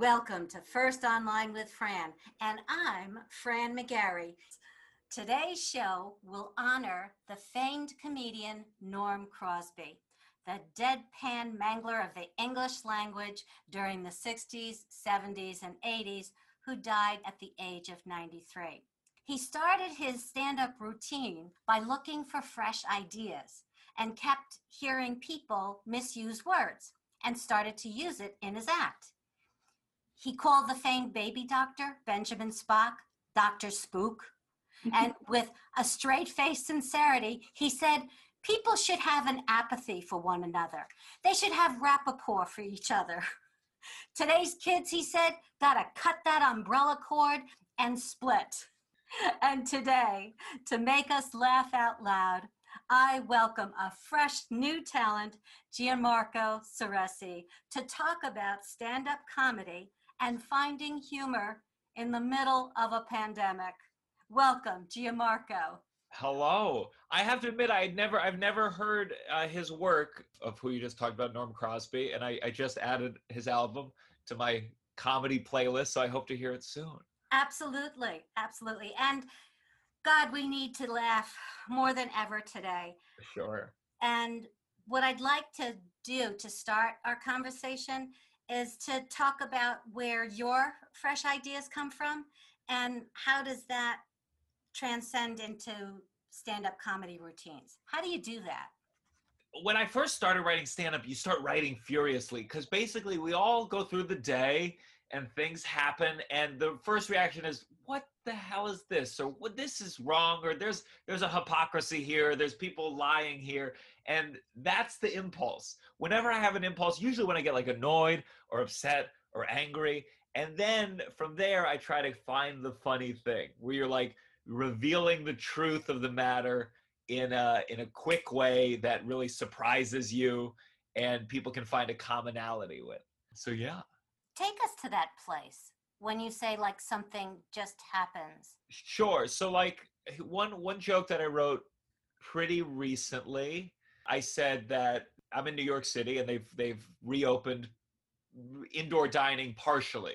Welcome to First Online with Fran, and I'm Fran McGarry. Today's show will honor the famed comedian Norm Crosby, the deadpan mangler of the English language during the 60s, 70s, and 80s, who died at the age of 93. He started his stand up routine by looking for fresh ideas and kept hearing people misuse words and started to use it in his act. He called the famed baby doctor, Benjamin Spock, Dr. Spook. Mm-hmm. and with a straight faced sincerity, he said, People should have an apathy for one another. They should have rapport for each other. Today's kids, he said, gotta cut that umbrella cord and split. And today, to make us laugh out loud, I welcome a fresh new talent, Gianmarco Soresi, to talk about stand up comedy and finding humor in the middle of a pandemic. Welcome, Gianmarco. Hello. I have to admit, I had never, I've never heard uh, his work of who you just talked about, Norm Crosby, and I, I just added his album to my comedy playlist, so I hope to hear it soon. Absolutely, absolutely. And God, we need to laugh more than ever today. Sure. And what I'd like to do to start our conversation is to talk about where your fresh ideas come from and how does that transcend into stand-up comedy routines. How do you do that? When I first started writing stand-up, you start writing furiously because basically we all go through the day and things happen and the first reaction is what the hell is this? Or what this is wrong or there's there's a hypocrisy here there's people lying here. And that's the impulse. Whenever i have an impulse usually when i get like annoyed or upset or angry and then from there i try to find the funny thing where you're like revealing the truth of the matter in a in a quick way that really surprises you and people can find a commonality with. So yeah take us to that place when you say like something just happens. Sure. So like one one joke that i wrote pretty recently i said that i'm in new york city and they've they've reopened indoor dining partially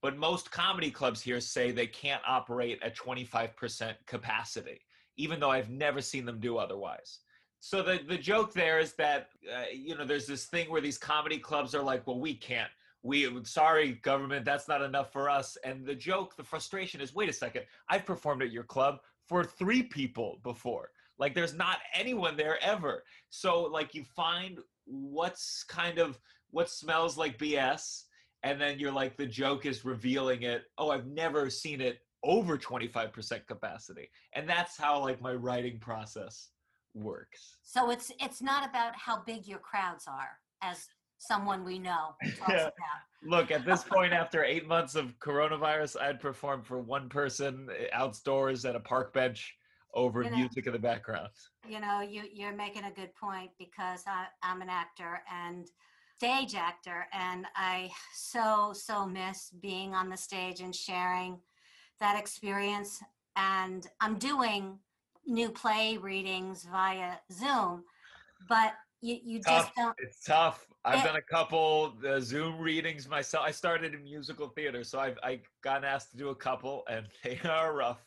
but most comedy clubs here say they can't operate at 25% capacity even though i've never seen them do otherwise. So the, the joke there is that uh, you know there's this thing where these comedy clubs are like well we can't we sorry government that's not enough for us. And the joke the frustration is wait a second i've performed at your club for three people before. Like there's not anyone there ever. So like you find what's kind of what smells like bs and then you're like the joke is revealing it oh i've never seen it over 25% capacity. And that's how like my writing process works. So it's it's not about how big your crowds are as someone we know yeah. Look, at this point, after eight months of coronavirus, I'd perform for one person eh, outdoors at a park bench over you know, music in the background. You know, you, you're making a good point because I, I'm an actor and stage actor, and I so, so miss being on the stage and sharing that experience. And I'm doing new play readings via Zoom, but you, you tough. just don't. It's tough. I've it, done a couple uh, Zoom readings myself. I started in musical theater, so I've I gotten asked to do a couple, and they are rough.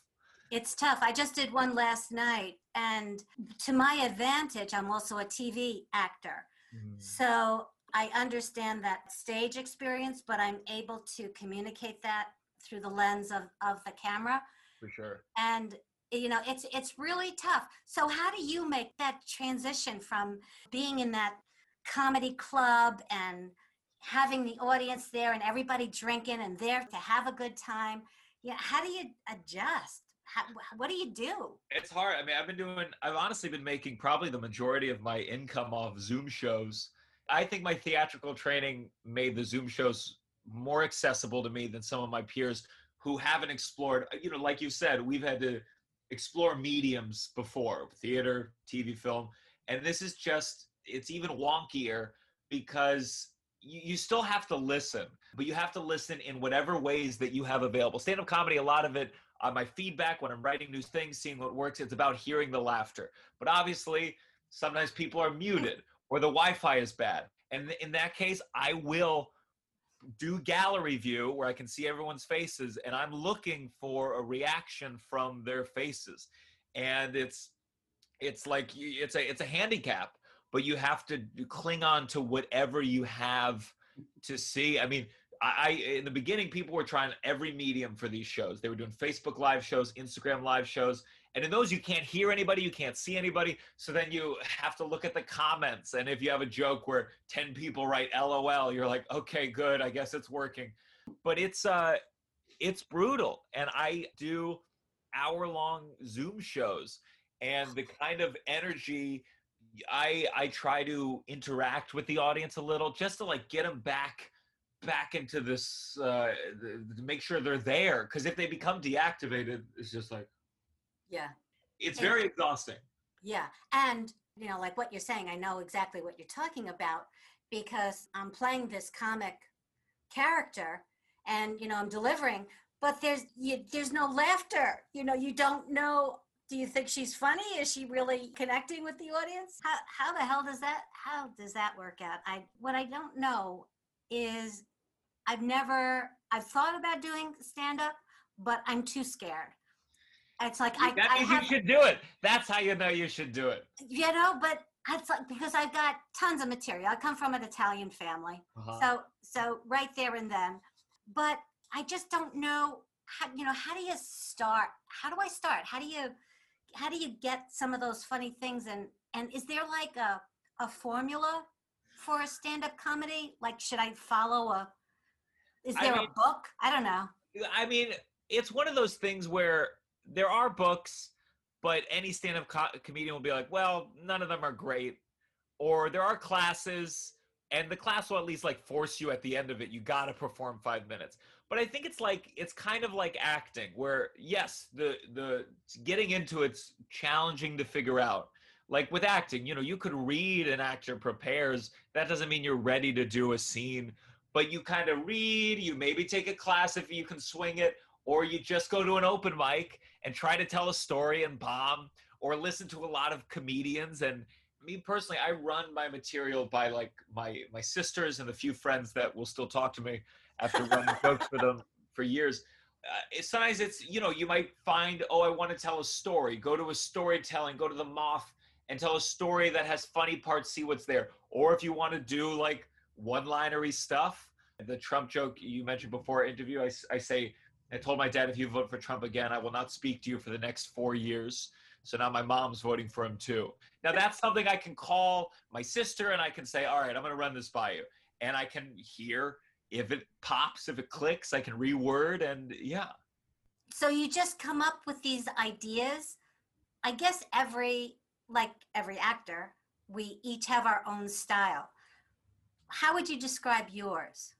It's tough. I just did one last night, and to my advantage, I'm also a TV actor. Mm. So I understand that stage experience, but I'm able to communicate that through the lens of, of the camera. For sure. And you know it's it's really tough. So how do you make that transition from being in that comedy club and having the audience there and everybody drinking and there to have a good time? Yeah how do you adjust? How, what do you do? It's hard. I mean i've been doing i've honestly been making probably the majority of my income off zoom shows. I think my theatrical training made the zoom shows more accessible to me than some of my peers who haven't explored you know like you said we've had to explore mediums before theater tv film. And this is just it's even wonkier because you, you still have to listen but you have to listen in whatever ways that you have available. Stand-up comedy a lot of it on my feedback when i'm writing new things seeing what works it's about hearing the laughter. But obviously sometimes people are muted or the wi-fi is bad. And in that case, I will do gallery view where I can see everyone's faces and I'm looking for a reaction from their faces. And it's it's like it's a it's a handicap, but you have to cling on to whatever you have to see. I mean, I in the beginning people were trying every medium for these shows. They were doing Facebook live shows, Instagram live shows, and in those you can't hear anybody, you can't see anybody. So then you have to look at the comments and if you have a joke where 10 people write LOL, you're like, "Okay, good. I guess it's working." But it's uh it's brutal and I do hour long Zoom shows and the kind of energy I I try to interact with the audience a little just to like get them back back into this uh to make sure they're there because if they become deactivated it's just like yeah. It's very exhausting. Yeah and you know like what you're saying i know exactly what you're talking about because i'm playing this comic character and you know i'm delivering but there's you, there's no laughter. You know you don't know do you think she's funny? Is she really connecting with the audience? How, how the hell does that how does that work out? I what i don't know is i've never i've thought about doing stand up but i'm too scared it's like I, that means I have, you should do it. That's how you know you should do it. You know but it's like because i've got tons of material. I come from an italian family. Uh-huh. so so right there and then. But i just don't know how you know how do you start? How do i start? How do you how do you get some of those funny things? And and is there like a a formula for a stand-up comedy? Like should i follow a is there I mean, a book? I don't know. I mean it's one of those things where there are books but any stand-up co- comedian will be like well none of them are great. Or there are classes and the class will at least like force you at the end of it. You got to perform five minutes. But i think it's like it's kind of like acting where yes the the getting into it's challenging to figure out. Like with acting you know you could read an actor prepares. That doesn't mean you're ready to do a scene but you kind of read you maybe take a class if you can swing it or you just go to an open mic and try to tell a story and bomb or listen to a lot of comedians. And me personally i run my material by like my my sisters and the few friends that will still talk to me after running jokes for them for years. Uh, sometimes it's you know you might find oh i want to tell a story. Go to a storytelling go to the moth and tell a story that has funny parts see what's there. Or if you want to do like one linery stuff the trump joke you mentioned before interview I, I say i told my dad if you vote for trump again i will not speak to you for the next four years so now my mom's voting for him too. Now that's something I can call my sister and I can say, all right, I'm going to run this by you. And I can hear if it pops, if it clicks, I can reword and yeah. So you just come up with these ideas. I guess every, like every actor, we each have our own style. How would you describe yours?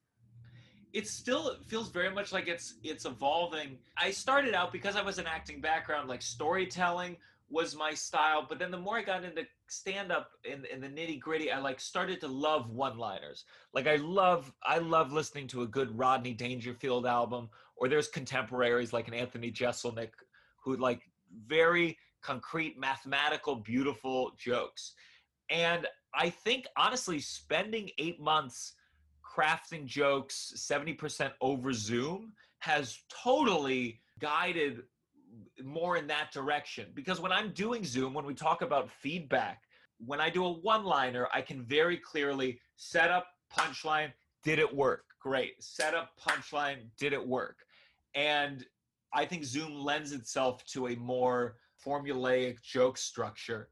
It still feels very much like it's it's evolving. I started out because I was an acting background, like storytelling was my style. But then the more I got into stand up in, in the nitty gritty, I like started to love one liners. Like I love I love listening to a good Rodney Dangerfield album, or there's contemporaries like an Anthony Jeselnik who like very concrete, mathematical, beautiful jokes. And I think honestly, spending eight months crafting jokes 70% over Zoom has totally guided more in that direction because when I'm doing Zoom, when we talk about feedback, when I do a one liner, I can very clearly set up punchline, did it work? Great. Set up punchline, did it work? And I think Zoom lends itself to a more formulaic joke structure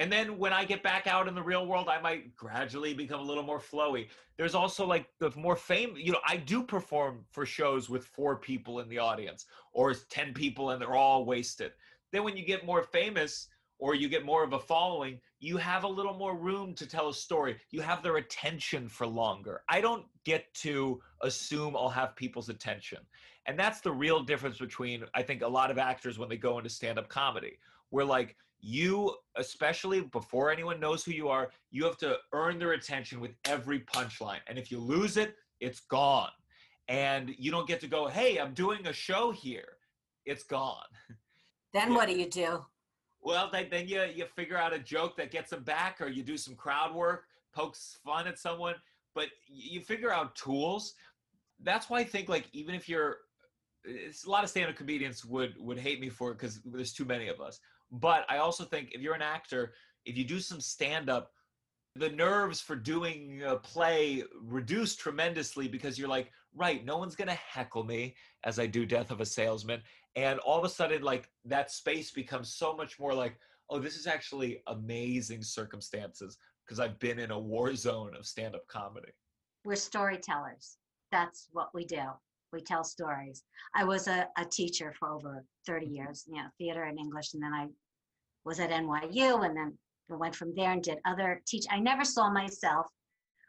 and then when I get back out in the real world, I might gradually become a little more flowy. There's also like the more fame, you know, I do perform for shows with four people in the audience or 10 people and they're all wasted. Then when you get more famous or you get more of a following, you have a little more room to tell a story. You have their attention for longer. I don't get to assume I'll have people's attention. And that's the real difference between, I think, a lot of actors when they go into stand up comedy. Where like, you especially before anyone knows who you are you have to earn their attention with every punchline. And if you lose it it's gone. And you don't get to go hey i'm doing a show here. It's gone. Then what do you do? Well then, then you, you figure out a joke that gets them back or you do some crowd work pokes fun at someone, but you figure out tools. That's why I think like even if you're it's a lot of stand-up comedians would would hate me for it because there's too many of us. But I also think if you're an actor, if you do some stand-up, the nerves for doing a play reduce tremendously because you're like, right, no one's gonna heckle me as I do Death of a Salesman, and all of a sudden, like that space becomes so much more like, oh, this is actually amazing circumstances because I've been in a war zone of stand-up comedy. We're storytellers. That's what we do. We tell stories. I was a, a teacher for over 30 Mm-hmm. years, you know, theater and English, and then I was at NYU, and then went from there and did other teach. I never saw myself.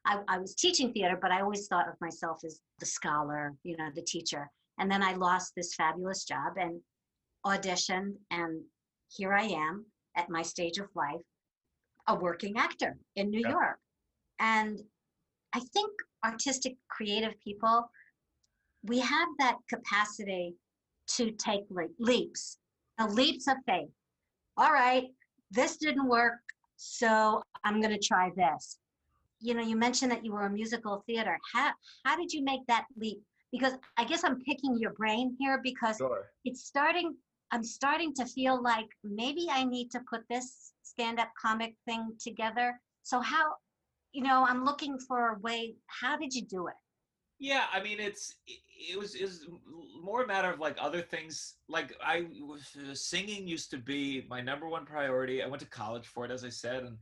I, I was teaching theater, but I always thought of myself as the scholar, you know, the teacher. And then I lost this fabulous job and auditioned, and here I am at my stage of life, a working actor in New Yeah. York. And I think artistic, creative people, we have that capacity to take le- leaps, the leaps of faith. All right, this didn't work, so I'm going to try this. You know, you mentioned that you were a musical theater. How how did you make that leap? Because I guess I'm picking your brain here because Sure. it's starting i'm starting to feel like maybe i need to put this stand-up comic thing together so how you know i'm looking for a way how did you do it Yeah, I mean, it's it, was is more a matter of like other things. Like I uh, singing used to be my number one priority. I went to college for it, as I said, and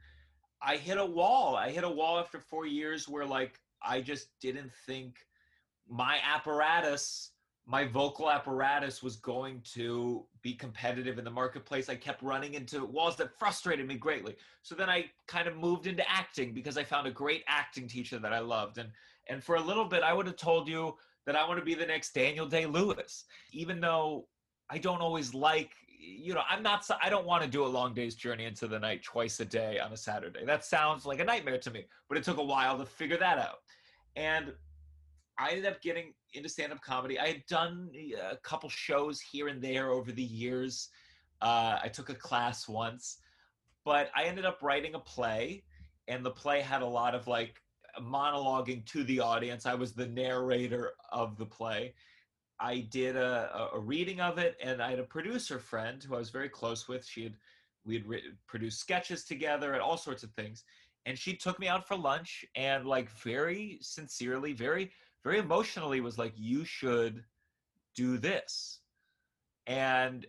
I hit a wall. I hit a wall after four years where like I just didn't think my apparatus, my vocal apparatus, was going to be competitive in the marketplace. I kept running into walls that frustrated me greatly. So then I kind of moved into acting because I found a great acting teacher that I loved and and for a little bit, I would have told you that I want to be the next Daniel Day Lewis, even though I don't always like, you know, I'm not, I don't want to do a long day's journey into the night twice a day on a Saturday. That sounds like a nightmare to me, but it took a while to figure that out. And I ended up getting into stand up comedy. I had done a couple shows here and there over the years. Uh, I took a class once, but I ended up writing a play, and the play had a lot of like monologuing to the audience. I was the narrator of the play. I did a, a- reading of it, and I had a producer friend who I was very close with. She had we had writ- produced sketches together and all sorts of things. And she took me out for lunch, and like very sincerely, very very emotionally, was like, "You should do this." And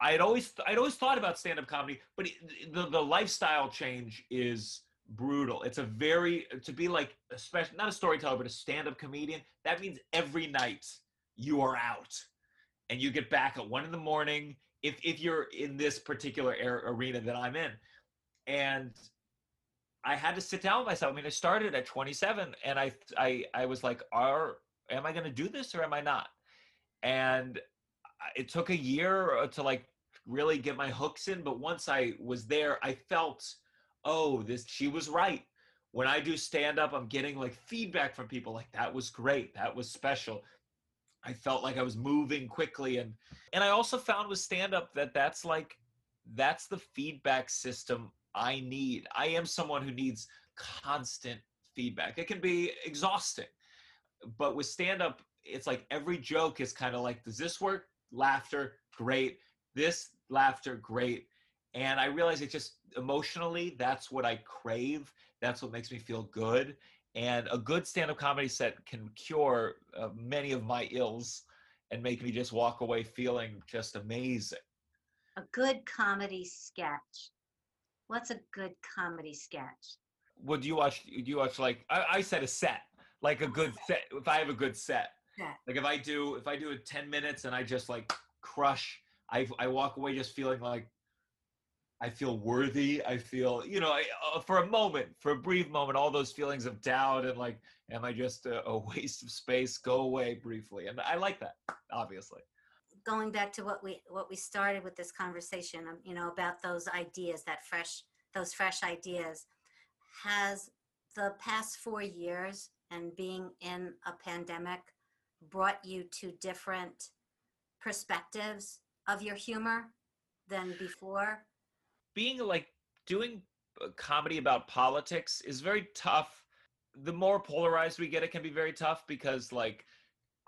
I had always I'd always thought about stand up comedy, but the the lifestyle change is brutal. It's a very to be like especially not a storyteller but a stand-up comedian. That means every night you are out and you get back at one in the morning if if you're in this particular arena that I'm in. And I had to sit down with myself. I mean, I started at 27 and I I I was like, are am I going to do this or am I not? And it took a year to like really get my hooks in, but once I was there, I felt oh, this she was right. When I do stand up, I'm getting like feedback from people like that was great, that was special. I felt like I was moving quickly and and I also found with stand up that that's like that's the feedback system I need. I am someone who needs constant feedback. It can be exhausting. But with stand up, it's like every joke is kind of like does this work? Laughter, great. This laughter, great and i realize it just emotionally that's what i crave. That's what makes me feel good. And a good stand-up comedy set can cure uh, many of my ills and make me just walk away feeling just amazing. A good comedy sketch. What's a good comedy sketch? Would you watch do you watch like I, I said a set like a good set if i have a good set. Yeah. like if i do if i do it 10 minutes and i just like crush i i walk away just feeling like I feel worthy. I feel, you know, I, uh, for a moment, for a brief moment, all those feelings of doubt and like, am I just a, a waste of space? Go away briefly, and I like that, obviously. going back to what we what we started with this conversation um, you know about those ideas that fresh those fresh ideas has the past four years and being in a pandemic brought you to different perspectives of your humor than before Being like doing uh, comedy about politics is very tough. The more polarized we get, it can be very tough because, like,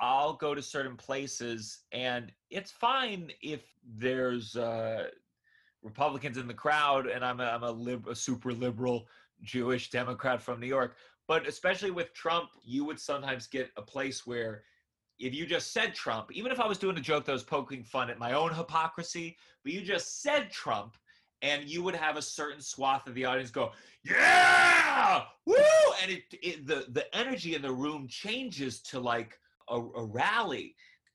I'll go to certain places and it's fine if there's uh, Republicans in the crowd and I'm a, I'm a, lib- a super liberal Jewish Democrat from New York. But especially with Trump, you would sometimes get a place where if you just said Trump, even if I was doing a joke that was poking fun at my own hypocrisy, but you just said Trump, and you would have a certain swath of the audience go, "Yeah, woo!" and it, it the the energy in the room changes to like a, a rally.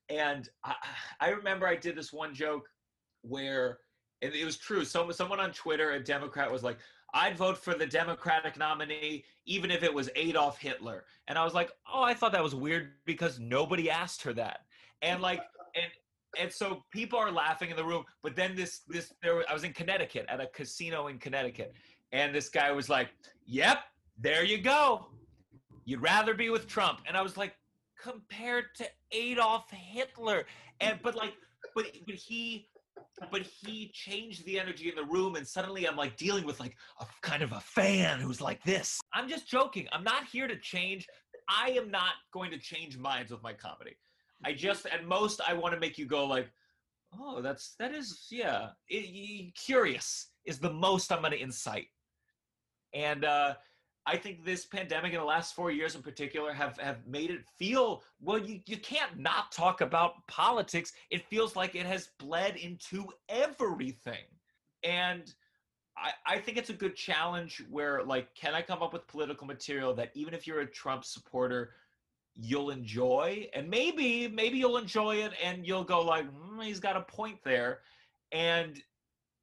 And I, I remember I did this one joke where, and it was true. Someone someone on Twitter, a Democrat, was like, I'd vote for the Democratic nominee even if it was Adolf Hitler. And I was like, oh, I thought that was weird because nobody asked her that. And like, and and so people are laughing in the room. But then this this there I was in Connecticut at a casino in Connecticut, and this guy was like, "Yep, there you go. You'd rather be with Trump." And I was like, compared to Adolf Hitler, and but like, but but he but he changed the energy in the room and suddenly i'm like dealing with like a kind of a fan who's like this i'm just joking i'm not here to change i am not going to change minds with my comedy i just at most i want to make you go like oh that's that is yeah it, curious is the most i'm going to incite and uh I think this pandemic in the last four years in particular have, have made it feel well, you, you can't not talk about politics. It feels like it has bled into everything. And I, I think it's a good challenge where, like, can I come up with political material that even if you're a Trump supporter, you'll enjoy? And maybe, maybe you'll enjoy it and you'll go, like, mm, he's got a point there. And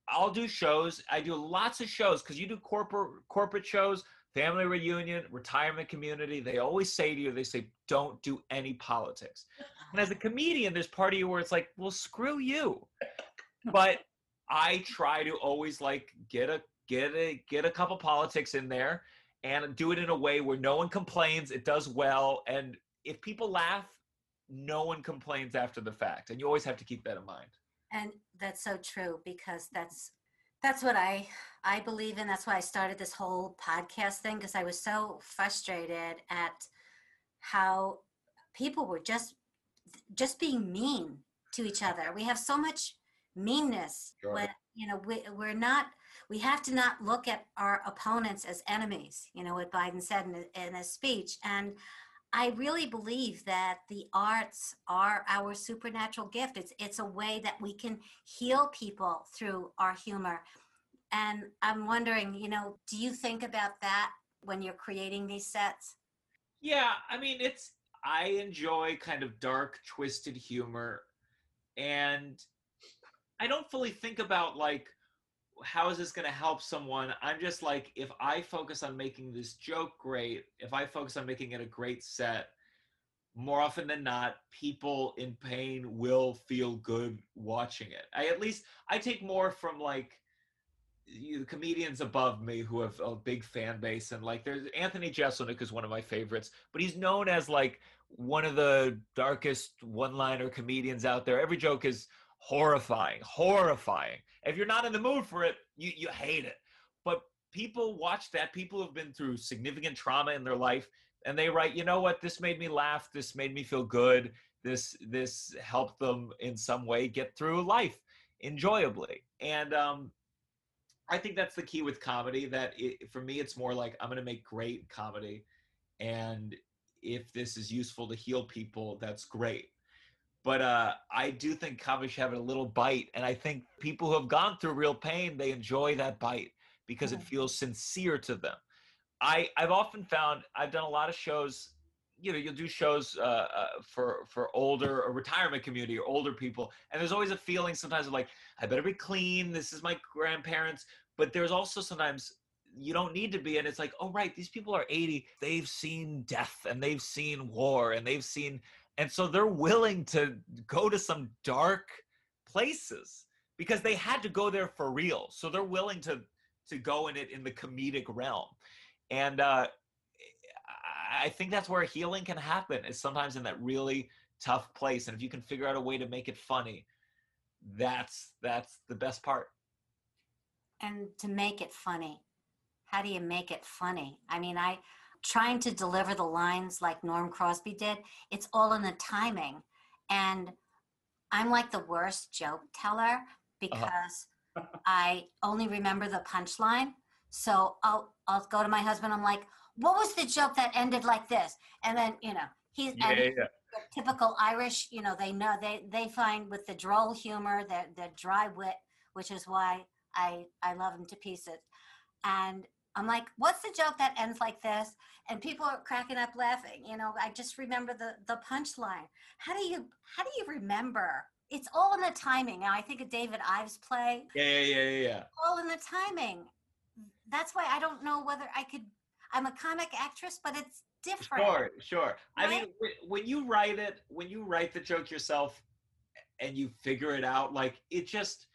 I'll do shows. I do lots of shows because you do corporate corporate shows family reunion, retirement community, they always say to you, they say, don't do any politics. And as a comedian, there's part of you where it's like, well, screw you. But I try to always like get a get a get a couple politics in there and do it in a way where no one complains, it does well, and if people laugh, no one complains after the fact. And you always have to keep that in mind. And that's so true because that's that's what I I believe in. That's why I started this whole podcast thing because I was so frustrated at how people were just just being mean to each other. We have so much meanness sure. when you know we, we're not we have to not look at our opponents as enemies you know what biden said in, in his speech and i really believe that the arts are our supernatural gift it's it's a way that we can heal people through our humor and I'm wondering, you know, do you think about that when you're creating these sets? Yeah, I mean, it's, I enjoy kind of dark, twisted humor. And I don't fully think about like, how is this going to help someone? I'm just like, if I focus on making this joke great, if I focus on making it a great set, more often than not, people in pain will feel good watching it. I at least I take more from like the comedians above me who have a big fan base and like there's Anthony Jeselnik is one of my favorites, but he's known as like one of the darkest one-liner comedians out there. Every joke is horrifying, horrifying. If you're not in the mood for it, you you hate it. But people watch that. People have been through significant trauma in their life and they write, "You know what? This made me laugh. This made me feel good. This this helped them in some way get through life enjoyably." And um I think that's the key with comedy. That it, for me, it's more like I'm going to make great comedy, and if this is useful to heal people, that's great. But uh, I do think should have a little bite, and I think people who have gone through real pain they enjoy that bite because it feels sincere to them. I I've often found I've done a lot of shows you know you'll do shows uh, uh, for for older or retirement community or older people and there's always a feeling sometimes of like i better be clean this is my grandparents but there's also sometimes you don't need to be and it's like oh right these people are 80 they've seen death and they've seen war and they've seen and so they're willing to go to some dark places because they had to go there for real. So they're willing to to go in it in the comedic realm. And uh i think that's where healing can happen is sometimes in that really tough place. And if you can figure out a way to make it funny that's that's the best part. And to make it funny how do you make it funny? I mean, I trying to deliver the lines like Norm Crosby did, it's all in the timing. And I'm like the worst joke teller uh-huh. because I only remember the punchline. So I'll I'll go to my husband. I'm like, "What was the joke that ended like this?" And then you know he's Yeah, yeah, yeah. typical Irish. You know they know they they find with the droll humor, the the dry wit, which is why I I love him to pieces. And I'm like, "What's the joke that ends like this?" And people are cracking up laughing. You know, I just remember the the punchline. How do you how do you remember? It's all in the timing. Now I think of David Ives' play Yeah, yeah, yeah, yeah, yeah. all in the timing. That's why I don't know whether I could. I'm a comic actress, but it's different. Sure, sure. I mean, when you write it, when you write the joke yourself and you figure it out, like it just,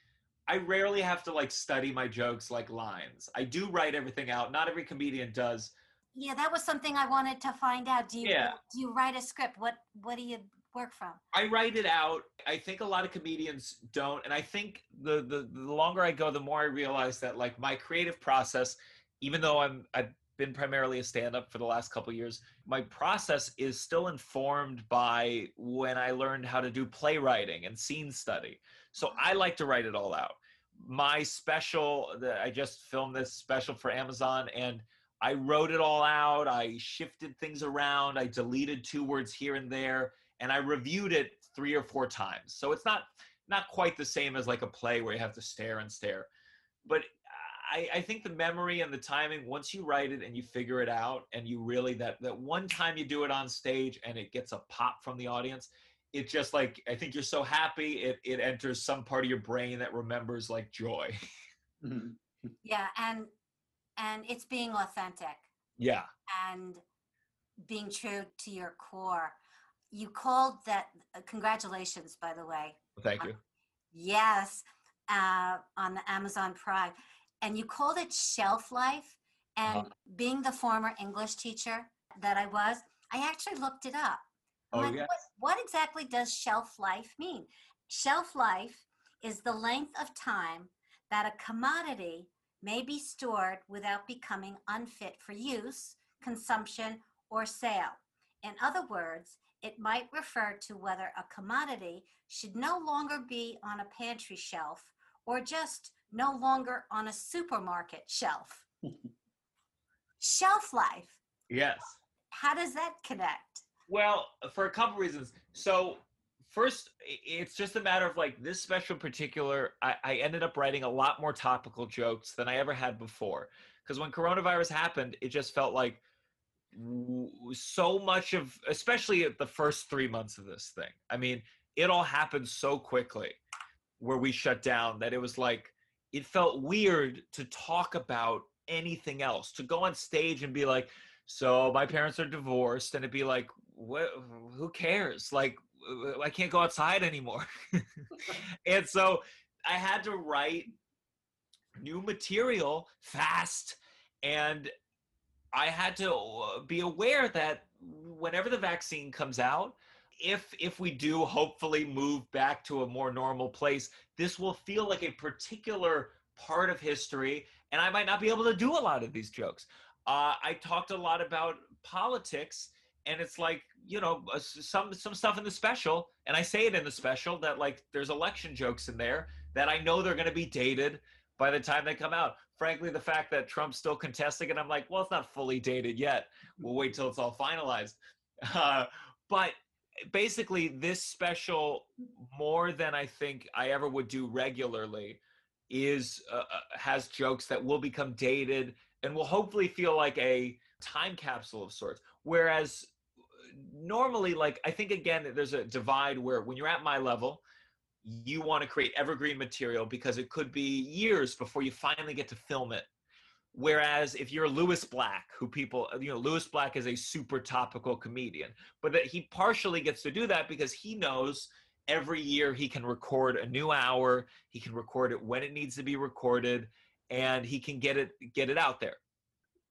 I rarely have to like study my jokes like lines. I do write everything out. Not every comedian does. Yeah, that was something I wanted to find out. Do you Yeah. do you write a script? What what do you work from? I write it out. I think a lot of comedians don't, and I think the the, the longer I go, the more I realize that like my creative process, even though I'm I've been primarily a stand-up for the last couple years, my process is still informed by when I learned how to do playwriting and scene study. So I like to write it all out. My special, the, I just filmed this special for Amazon, and I wrote it all out. I shifted things around. I deleted two words here and there and I reviewed it three or four times. So it's not not quite the same as like a play where you have to stare and stare. But I, I think the memory and the timing, once you write it and you figure it out, and you really that that one time you do it on stage and it gets a pop from the audience, it just like I think you're so happy it it enters some part of your brain that remembers like joy. Mhm. Yeah, and and it's being authentic yeah. and being true to your core. You called that. Uh, congratulations, by the way. Thank you. Yes, uh, on the Amazon Prime. And you called it shelf life. And Uh-huh. being the former English teacher that I was, I actually looked it up. Oh, like, yes. what, what exactly does shelf life mean? Shelf life is the length of time that a commodity may be stored without becoming unfit for use, consumption, or sale. In other words, it might refer to whether a commodity should no longer be on a pantry shelf or just no longer on a supermarket shelf. shelf life, Yes. how does that connect? Well, for a couple reasons. So, first, it's just a matter of like this special particular. I, I ended up writing a lot more topical jokes than I ever had before. Because when coronavirus happened, it just felt like so much of, especially at the first three months of this thing. I mean, it all happened so quickly where we shut down that it was like, it felt weird to talk about anything else, to go on stage and be like, so my parents are divorced, and it'd be like, what? Who cares? Like, uh, I can't go outside anymore. and so I had to write new material fast, and I had to uh, be aware that whenever the vaccine comes out, if if we do hopefully move back to a more normal place, this will feel like a particular part of history, and I might not be able to do a lot of these jokes. Uh, I talked a lot about politics, and it's like you know uh, some some stuff in the special, and I say it in the special that like there's election jokes in there that I know they're going to be dated by the time they come out. Frankly, the fact that Trump's still contesting it, I'm like, well, it's not fully dated yet. We'll wait till it's all finalized. Uh, but basically, this special, more than I think I ever would do regularly, is uh, uh, has jokes that will become dated and will hopefully feel like a time capsule of sorts. Whereas normally, like I think again, there's a divide where when you're at my level, you want to create evergreen material because it could be years before you finally get to film it. Whereas if you're Lewis Black, who people, you know, Lewis Black is a super topical comedian, but that he partially gets to do that because he knows every year he can record a new hour, he can record it when it needs to be recorded, and he can get it get it out there.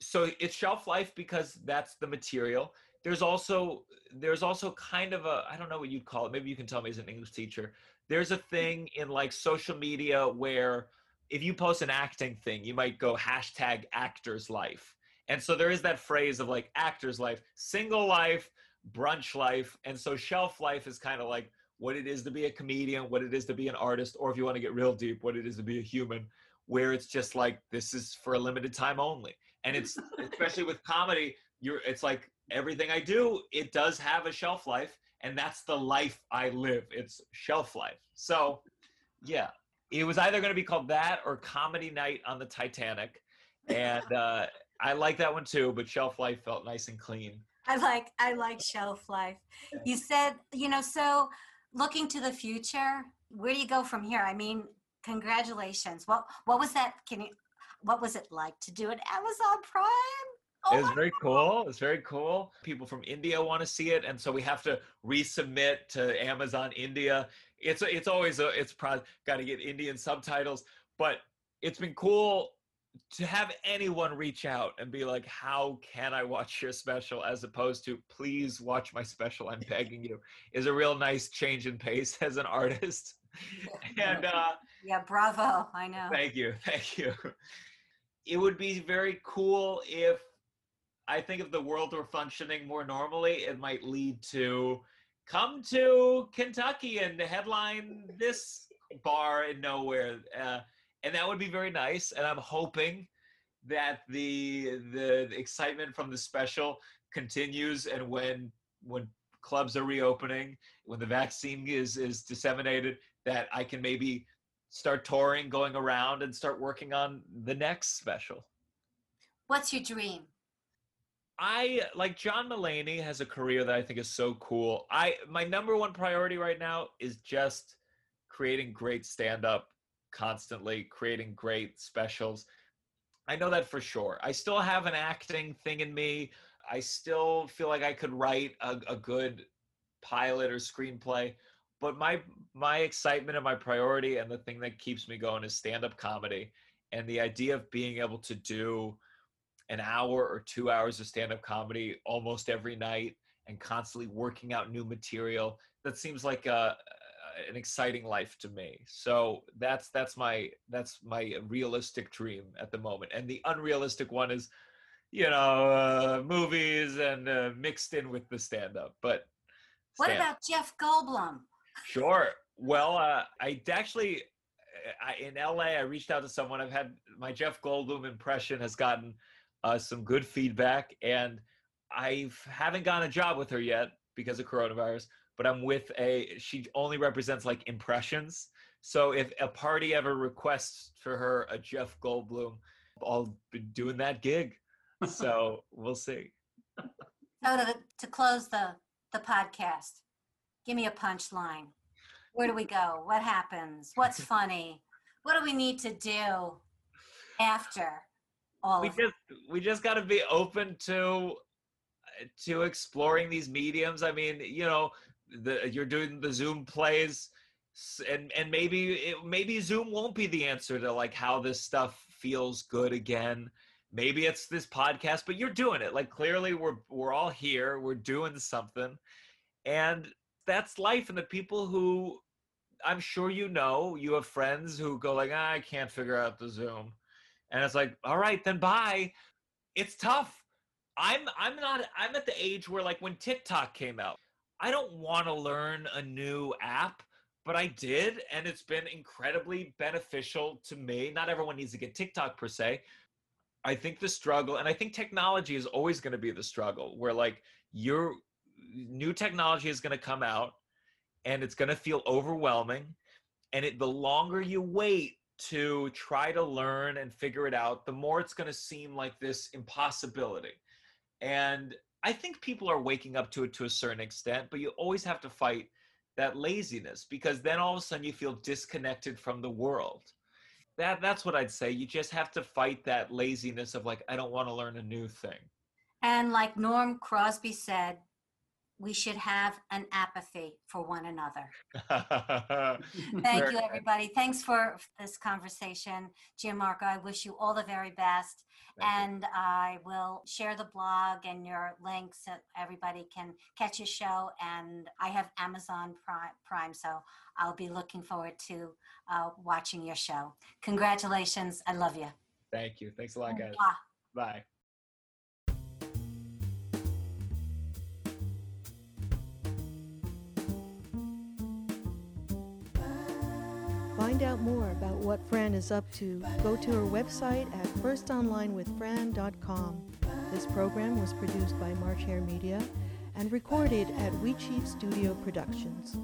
So it's shelf life because that's the material. There's also there's also kind of a I don't know what you'd call it. Maybe you can tell me as an English teacher. There's a thing in like social media where if you post an acting thing, you might go hashtag actor's life. And so there is that phrase of like actor's life, single life, brunch life. And so shelf life is kind of like what it is to be a comedian, what it is to be an artist, or if you want to get real deep, what it is to be a human, where it's just like this is for a limited time only. And it's especially with comedy, you're it's like everything I do, it does have a shelf life, and that's the life I live. It's shelf life. So yeah, it was either going to be called that or Comedy Night on the Titanic, and uh, I like that one too. But Shelf Life felt nice and clean. I like I like shelf life. You said you know so looking to the future. Where do you go from here? I mean, congratulations. What what was that? Can you? What was it like to do an Amazon Prime? Oh it was very cool. It's very cool. People from India want to see it, and so we have to resubmit to Amazon India. It's it's always a it's probably got to get Indian subtitles, but it's been cool to have anyone reach out and be like, "How can I watch your special?" as opposed to "Please watch my special." I'm begging you. Is a real nice change in pace as an artist. and uh, yeah, bravo! I know. Thank you, thank you. It would be very cool if I think if the world were functioning more normally, it might lead to come to Kentucky and headline this bar in nowhere. Uh, and that would be very nice. And I'm hoping that the the excitement from the special continues and when when clubs are reopening, when the vaccine is is disseminated, that I can maybe start touring, going around and start working on the next special. What's your dream? I like John Mulaney has a career that I think is so cool. I my number one priority right now is just creating great stand up constantly, creating great specials. I know that for sure. I still have an acting thing in me. I still feel like I could write a, a good pilot or screenplay, but my my excitement and my priority and the thing that keeps me going is stand up comedy and the idea of being able to do an hour or two hours of stand-up comedy almost every night and constantly working out new material that seems like a, an exciting life to me. So that's that's my that's my realistic dream at the moment. And the unrealistic one is you know uh, movies and uh, mixed in with the stand-up but stand- what about jeff goldblum? Sure. Well uh, i actually I, in la i reached out to someone. I've had my jeff goldblum impression has gotten uh, some good feedback, and I haven't gotten a job with her yet because of coronavirus. But I'm with a. She only represents like impressions. So if a party ever requests for her a Jeff Goldblum, I'll be doing that gig. So we'll see. So to, to close the the podcast, give me a punchline. Where do we go? What happens? What's funny? What do we need to do after? All we just we just got to be open to to exploring these mediums. I mean you know the you're doing the zoom plays and and maybe it, maybe zoom won't be the answer to like how this stuff feels good again. Maybe it's this podcast but you're doing it. Like clearly we're we're all here. We're doing something. And that's life. And the people who i'm sure you know you have friends who go like ah, i can't figure out the zoom and it's like, all right, then bye. It's tough. I'm I'm not I'm at the age where like when TikTok came out, I don't want to learn a new app, but I did, and it's been incredibly beneficial to me. Not everyone needs to get TikTok per se. I think the struggle, and I think technology is always going to be the struggle, where like your new technology is going to come out, and it's going to feel overwhelming, and it the longer you wait, to try to learn and figure it out, the more it's going to seem like this impossibility. And I think people are waking up to it to a certain extent, but you always have to fight that laziness because then all of a sudden you feel disconnected from the world. That that's what I'd say. You just have to fight that laziness of like I don't want to learn a new thing. And like Norm Crosby said, we should have an apathy for one another. Thank you, everybody. Thanks for this conversation. Gianmarco, I wish you all the very best. Thank you. and I will share the blog and your links so everybody can catch your show. And I have Amazon Prime, so I'll be looking forward to uh, watching your show. Congratulations. I love you. Thank you. Thanks a lot, guys. Mwah. Bye. Find out more about what Fran is up to. Go to her website at firstonlinewithfran.com. This program was produced by March Hare Media and recorded at We Studio Productions.